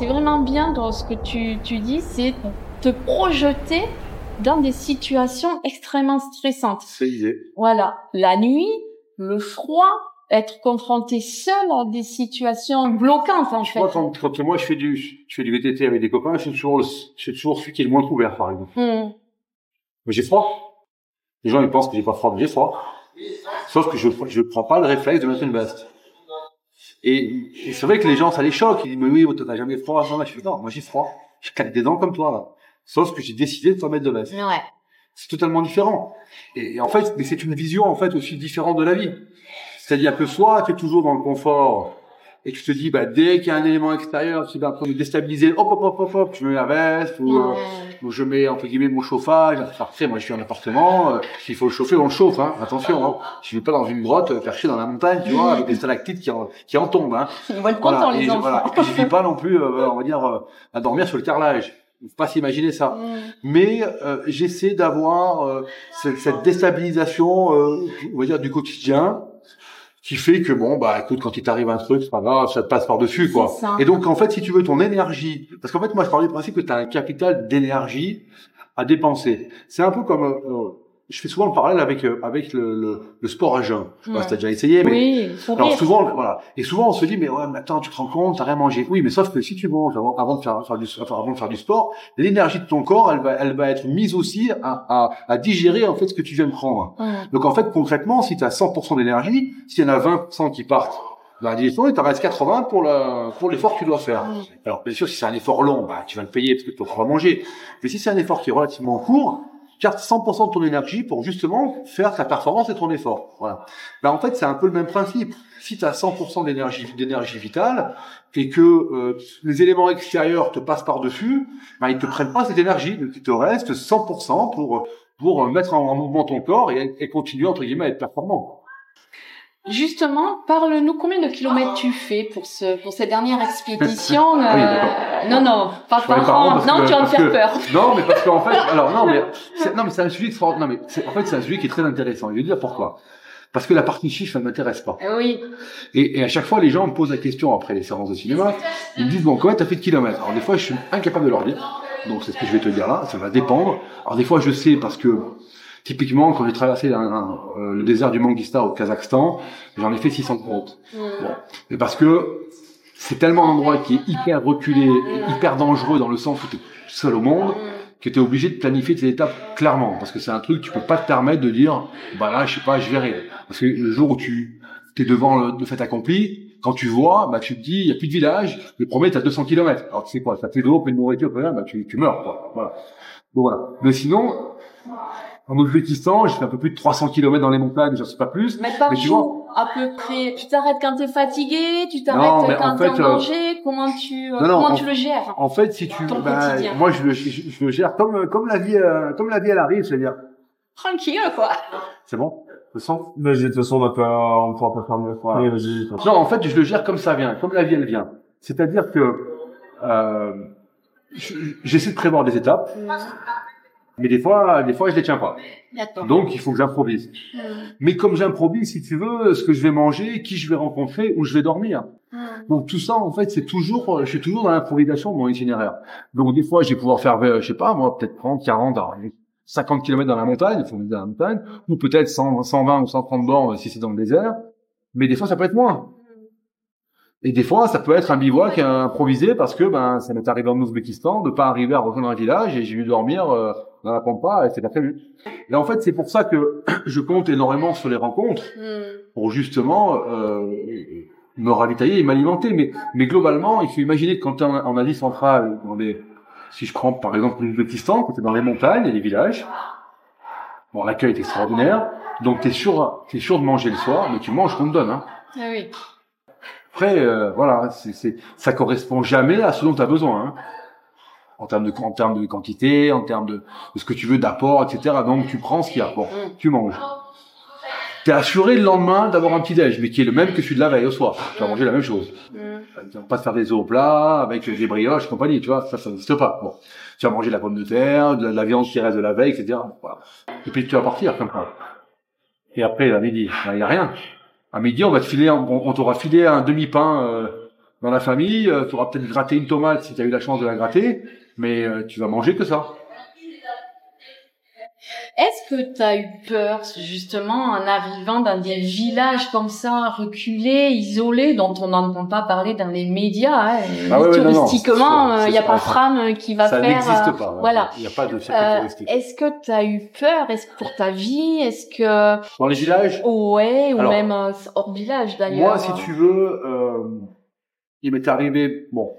c'est vraiment bien dans ce que tu, tu dis, c'est te projeter dans des situations extrêmement stressantes. C'est l'idée. Voilà, la nuit, le froid, être confronté seul à des situations bloquantes en fait. Moi, quand, quand moi je fais du je fais du VTT avec des copains, je suis toujours je suis toujours celui qui est le moins couvert par exemple. Hmm. Mais j'ai froid. Les gens ils pensent que j'ai pas froid, mais j'ai froid. Sauf que je je prends pas le réflexe de mettre une veste. Et, et c'est vrai que les gens ça les choque. Ils disent mais oui, t'as jamais froid. Non, je fais non, moi j'ai froid. Je claque des dents comme toi là. Sauf que j'ai décidé de pas mettre de veste. Ouais. C'est totalement différent. Et, et en fait, mais c'est une vision en fait aussi différente de la vie. C'est-à-dire que soit tu es toujours dans le confort et tu te dis bah dès qu'il y a un élément extérieur qui va me déstabiliser, hop hop hop hop hop, je mets la veste ou, euh, ou je mets entre guillemets mon chauffage. Après, moi je suis en appartement, euh, s'il faut le chauffer, on le chauffe. Hein. Attention, hein. je vais pas dans une grotte euh, perchée dans la montagne, tu vois, avec des stalactites qui en, qui en tombent. Hein. Ils vont être Voilà. contents Et les je, enfants. voilà. Et je vis pas non plus, euh, on va dire, euh, à dormir sur le carrelage. Faut pas s'imaginer ça Hmm. mais euh, j'essaie d'avoir euh, cette, cette déstabilisation, euh, on va dire, du quotidien, qui fait que bon, bah écoute, quand il t'arrive un truc, grave, ça te passe par dessus, quoi. Ça. Et donc en fait, si tu veux ton énergie, parce qu'en fait, moi je parle du principe que tu as un capital d'énergie à dépenser. C'est un peu comme, euh, je fais souvent le parallèle avec euh, avec le, le, le sport à jeun. Je sais pas si t'as déjà essayé, mais Oui, alors rire. souvent, voilà. Et souvent, on se dit, mais ouais, mais attends, tu te rends compte, t'as rien mangé. Oui, mais sauf que si tu manges avant, avant de faire, faire du, enfin, avant de faire du sport, l'énergie de ton corps, elle va, elle va être mise aussi à, à, à digérer en fait ce que tu viens de prendre. Donc en fait, concrètement, si tu as 100% d'énergie, s'il y en a 20% qui partent dans la digestion, il t'en reste 80 pour la, pour l'effort que tu dois faire. Alors bien sûr, si c'est un effort long, bah tu vas le payer parce que tu vas manger. Mais si c'est un effort qui est relativement court, garde 100% de ton énergie pour justement faire ta performance et ton effort. Voilà. Ben, en fait, c'est un peu le même principe. Si tu as 100% d'énergie d'énergie vitale et que euh, les éléments extérieurs te passent par-dessus, ben, ils te prennent pas cette énergie. Donc, il te reste 100% pour pour mettre en, en mouvement ton corps et, et continuer entre guillemets à être performant. Justement, parle-nous combien de kilomètres tu fais pour ce pour cette dernière expédition euh. Non, non, pas par an. Non, que- tu vas me faire que- peur. Non, mais parce qu'en fait, alors non, mais c'est, non, mais c'est un sujet extra- non, mais c'est, en fait, c'est un sujet qui est très intéressant. Je vais dire pourquoi. Parce que la partie chiffre, ça ne m'intéresse pas. Oui. Et, et à chaque fois, les gens me posent la question après les séances de cinéma. Ils me disent, bon, combien t'as fait de kilomètres? Alors, des fois, je suis incapable de leur dire. Donc, c'est ce que je vais te dire là. Ça va dépendre. Alors, des fois, je sais parce que, typiquement, quand j'ai traversé un- un- euh, le désert du Mangista au Kazakhstan, j'en ai fait 630. Bon. Mais parce que c'est tellement un endroit qui est hyper reculé, hyper dangereux dans le sens où tu es seul au monde, que tu es obligé de planifier tes étapes clairement. Parce que c'est un truc, tu peux pas te permettre de dire, bah là, je sais pas, je verrai. Parce que le jour où tu es devant le, le fait accompli, quand tu vois, bah tu te dis, il y a plus de village, le premier, tu as 200 km. Alors tu sais quoi, ça fait de l'eau, plein de nourriture, plein de- bah tu, tu meurs, quoi. Voilà. Donc voilà. Mais sinon, en Ouzbékistan, j'ai fait un peu plus de 300 km dans les montagnes, j'en sais pas plus. Mais par Mais tu jour, à peu près. Tu t'arrêtes quand t'es fatigué, tu t'arrêtes quand en t'es en euh, danger. Comment tu euh, non, non, comment en- tu le gères En fait, si tu, Ton bah, moi, je le, je, je le gère comme, comme la vie, euh, comme la vie, elle arrive, c'est-à-dire, Tranquille, quoi. c'est bon, le sang? Vas-y, de toute façon, on, va pas, on pourra pas faire mieux. Allez, vas-y. Non, en fait, je le gère comme ça vient, comme la vie, elle vient. C'est-à-dire que, euh, je- j'essaie de prévoir des étapes, mais des fois, des fois, je les tiens pas. Donc, il faut que j'improvise. Hmm. Mais comme j'improvise, si tu veux, ce que je vais manger, qui je vais rencontrer, où je vais dormir. Hmm. Donc tout ça, en fait, c'est toujours, je suis toujours dans l'improvisation de mon itinéraire. Donc des fois, je vais pouvoir faire, euh, je sais pas, moi, peut-être 30, 40, alors, 50 km dans la montagne, il faut me dire la montagne, ou peut-être 100, 120 ou 130 bornes si c'est dans le désert. Mais des fois, ça peut être moins. Et des fois, ça peut être un bivouac improvisé parce que ben ça m'est arrivé en Ouzbékistan de pas arriver à rejoindre un village et j'ai dû dormir euh, dans la pampa et c'est pas prévu. Et en fait, c'est pour ça que je compte énormément sur les rencontres Hmm. pour justement euh, me ravitailler et m'alimenter. Mais, mais globalement, il faut imaginer que quand tu es en, en Asie centrale, dans les, si je prends par exemple l'Ouzbékistan, quand tu es dans les montagnes et les villages, bon, l'accueil est extraordinaire, donc tu es sûr, t'es sûr de manger le soir, mais tu manges qu'on te donne. Hein. Ah oui. Après, euh, voilà, c'est, c'est, ça correspond jamais à ce dont tu as besoin. Hein. En termes de, en termes de quantité, en termes de, de ce que tu veux, d'apport, etc. Donc tu prends ce qu'il y a. Bon, Mm. tu manges. T'es assuré le lendemain d'avoir un petit déj, mais qui est le même que celui de la veille au soir. Tu vas manger la même chose. Tu vas pas te faire des œufs au plat avec des brioches compagnie, tu vois, ça, ça n'existe pas. Bon, tu vas manger de la pomme de terre, de la, de la viande qui reste de la veille, etc. Voilà. Et puis tu vas partir comme ça. Et après, à midi, il y a rien. À midi, on va te filer, on, on t'aura filé un demi pain, euh, Dans la famille, tu auras peut-être gratté une tomate si tu as eu la chance de la gratter, mais euh, tu vas manger que ça. Est-ce que tu as eu peur, justement, en arrivant dans des villages comme ça, reculés, isolés, dont on n'entend pas parler dans les médias hein, Ah ouais, Touristiquement, il n'y c'est a pas. Fram qui va ça faire... n'existe euh, pas. voilà. Il n'y a pas de circuit Euh, touristique. Est-ce que tu as eu peur? Est-ce pour ta vie? Est-ce que... Dans les villages, Ouais, ou Alors, même euh, hors village, d'ailleurs. moi, si tu veux, euh, il m'est arrivé, bon,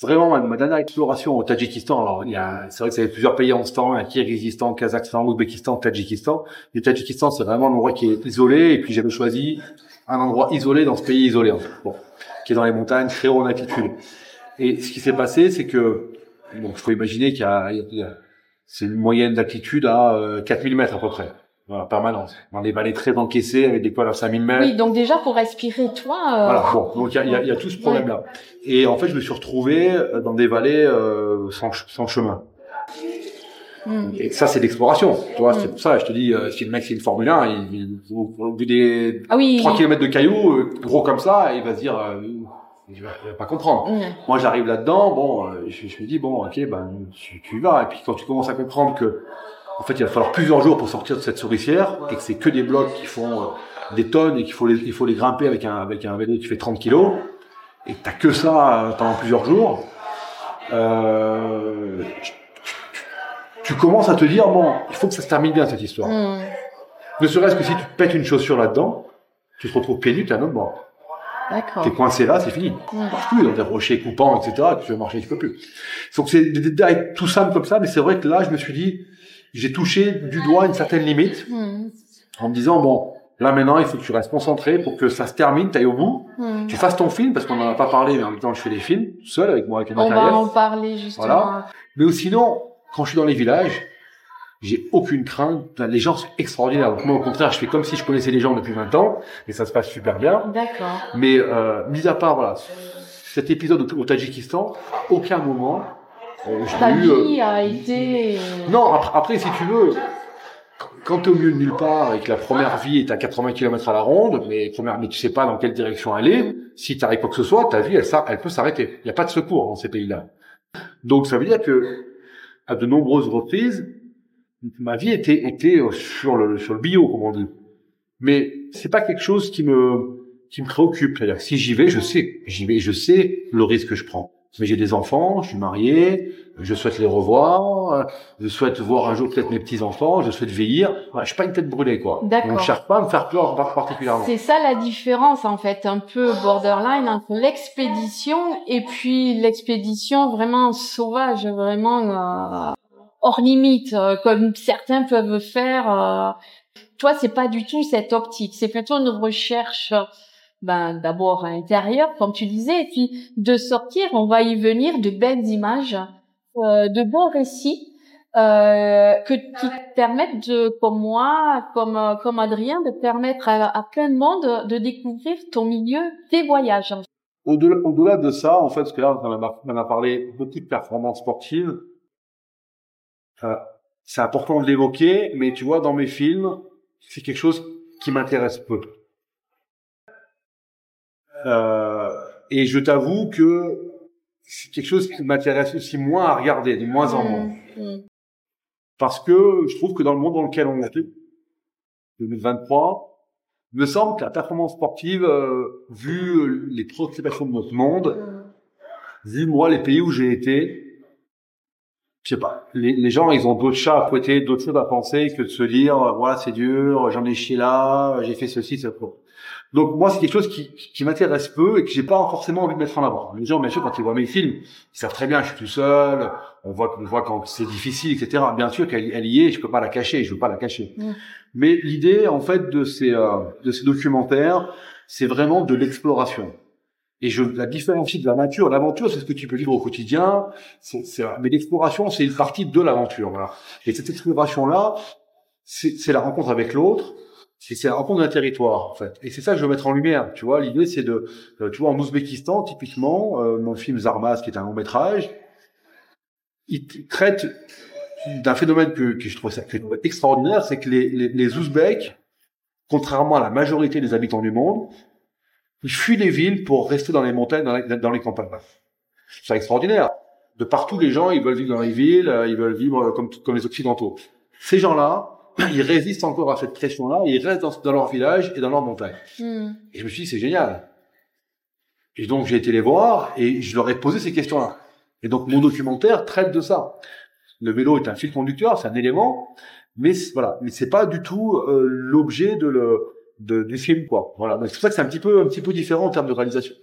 vraiment ma, dernière exploration au Tadjikistan. Alors, il y a, c'est vrai que fait plusieurs pays en ce temps, y a Kyrgyzstan, Kazakhstan, Ouzbékistan, Tadjikistan. Le Tadjikistan, c'est vraiment un endroit qui est isolé, et puis j'avais choisi un endroit isolé dans ce pays isolé, en fait. Bon, qui est dans les montagnes, très haut en altitude. Et ce qui s'est passé, c'est que, donc, il faut imaginer qu'il y a, a- c'est une moyenne d'altitude à euh, 4000 mètres à peu près, voilà, permanente. Dans des vallées très encaissées, avec des cols à 5000 mètres. Oui, donc déjà, pour respirer, toi... euh, Voilà, bon, donc il y y y a tout ce problème-là. Et en fait, je me suis retrouvé euh, dans des vallées euh, sans, sans chemin. hmm. Et ça, c'est l'exploration. Tu vois, Mm. c'est pour ça, je te dis, euh, si le mec c'est une Formule 1, il, il, au, bout des Ah oui. 3 km de cailloux, euh, gros comme ça, il va se dire, euh, il, va, il va pas comprendre. Hmm. Moi, j'arrive là-dedans, bon, je, je me dis, bon, ok, ben, tu, tu y vas. Et puis quand tu commences à comprendre que, en fait, il va falloir plusieurs jours pour sortir de cette souricière, et que c'est que des blocs qui font euh, des tonnes et qu'il faut les, il faut les grimper avec un, avec un vélo qui fait 30 kilos, et que t'as que ça euh, pendant plusieurs jours, euh, tu, commences à te dire, bon, il faut que ça se termine bien cette histoire. Hmm. Ne serait-ce que si tu te pètes une chaussure là-dedans, tu te retrouves pieds nus, t'es un autre bord. D'accord. T'es coincé là, c'est fini. Hmm. Tu marches plus dans des rochers coupants, etc. Tu veux marcher, tu peux plus. Donc c'est des détails tout simples comme ça, mais c'est vrai que là, je me suis dit, j'ai touché du doigt une certaine limite Hmm. en me disant bon, là maintenant, il faut que tu restes concentré pour que ça se termine, t'ailles au bout, Hmm. tu fasses ton film parce qu'on en a pas parlé, mais en même temps, je fais des films tout seul avec moi avec le On va matériel. en parler justement. Voilà. Mais sinon, quand je suis dans les villages, j'ai aucune crainte. Les gens sont extraordinaires. Donc moi, au contraire, je fais comme si je connaissais les gens depuis 20 ans, et ça se passe super bien. D'accord. Mais euh, mis à part voilà, cet épisode au, au Tadjikistan, aucun moment Ta l'ai eu. euh, vie a été. Non, après, après, si tu veux, quand tu es au milieu de nulle part et que la première vie est à 80 km à la ronde, mais, première, mais tu sais pas dans quelle direction aller, si tu arrives quoi que ce soit, ta vie, elle, elle peut s'arrêter. Il n'y a pas de secours dans ces pays-là. Donc ça veut dire que à de nombreuses reprises, ma vie était, était euh, sur le, sur le bio, comme on dit. Mais c'est pas quelque chose qui me, qui me préoccupe. C'est-à-dire si j'y vais, je sais, j'y vais, je sais le risque que je prends. Mais j'ai des enfants, je suis marié, je souhaite les revoir, je souhaite voir un jour peut-être mes petits enfants, je souhaite vieillir. Je suis pas une tête brûlée, quoi. D'accord. Donc je cherche pas à me faire peur par- particulièrement. C'est ça la différence en fait, un peu borderline entre l'expédition et puis l'expédition vraiment sauvage, vraiment euh, hors limite, euh, comme certains peuvent faire. euh. Toi, c'est pas du tout cette optique. C'est plutôt une recherche, ben d'abord intérieure, comme tu disais, et puis de sortir. On va y venir de belles images, euh, de bons récits. Euh, que qui te permettent de, comme moi, comme euh, comme Adrien, de permettre à, à plein de monde de, découvrir ton milieu des voyages. Au-delà, au-delà de ça, en fait, parce que là, on en a, on en a parlé beaucoup de performances sportives. Euh, c'est important de l'évoquer, mais tu vois, dans mes films, c'est quelque chose qui m'intéresse peu. Euh, et je t'avoue que c'est quelque chose qui m'intéresse aussi moins à regarder, de moins en moins. Mm. Parce que je trouve que dans le monde dans lequel on est, 2023, il me semble que la performance sportive, euh, vu euh, les préoccupations de notre monde, vu moi les pays où j'ai été, je sais pas, les, les gens ils ont d'autres chats à fouetter, d'autres choses à penser que de se dire voilà c'est dur, j'en ai chié là, j'ai fait ceci, ça. Donc moi c'est quelque chose qui, qui m'intéresse peu et que j'ai pas forcément envie de mettre en avant. Les gens bien sûr quand ils voient mes films, ils savent très bien je suis tout seul, on voit on voit quand c'est difficile etc. Bien sûr qu'elle elle y est, je peux pas la cacher, je veux pas la cacher. Mm. Mais l'idée en fait de ces euh, de ces documentaires, c'est vraiment de l'exploration. Et je la différencie de la nature. L'aventure, c'est ce que tu peux vivre au quotidien. C'est, c'est- mais l'exploration, c'est une partie de l'aventure. Voilà. Et cette exploration-là, c'est, c'est la rencontre avec l'autre. C'est, la rencontre d'un territoire, en fait. Et c'est ça que je veux mettre en lumière. Tu vois, l'idée, c'est de, euh, tu vois, en Ouzbékistan, typiquement, euh, dans le film Zarmaz, qui est un long métrage, il traite d'un phénomène que, que je trouve ça extraordinaire, c'est que les, les, les Ouzbeks, contrairement à la majorité des habitants du monde, Ils fuient les villes pour rester dans les montagnes, dans les, dans les campagnes. C'est extraordinaire. De partout, les gens, ils veulent vivre dans les villes, euh, ils veulent vivre comme, comme les Occidentaux. Ces gens-là, ils résistent encore à cette pression-là, ils restent dans, dans, leur village et dans leur montagne. Hmm. Et je me suis dit, c'est génial. Et donc, j'ai été les voir et je leur ai posé ces questions-là. Et donc, mon documentaire traite de ça. Le vélo est un fil conducteur, c'est un élément, mais voilà, mais c'est pas du tout euh, l'objet de le de, du film, quoi. Voilà. Donc, c'est pour ça que c'est un petit peu un petit peu différent en termes de réalisation.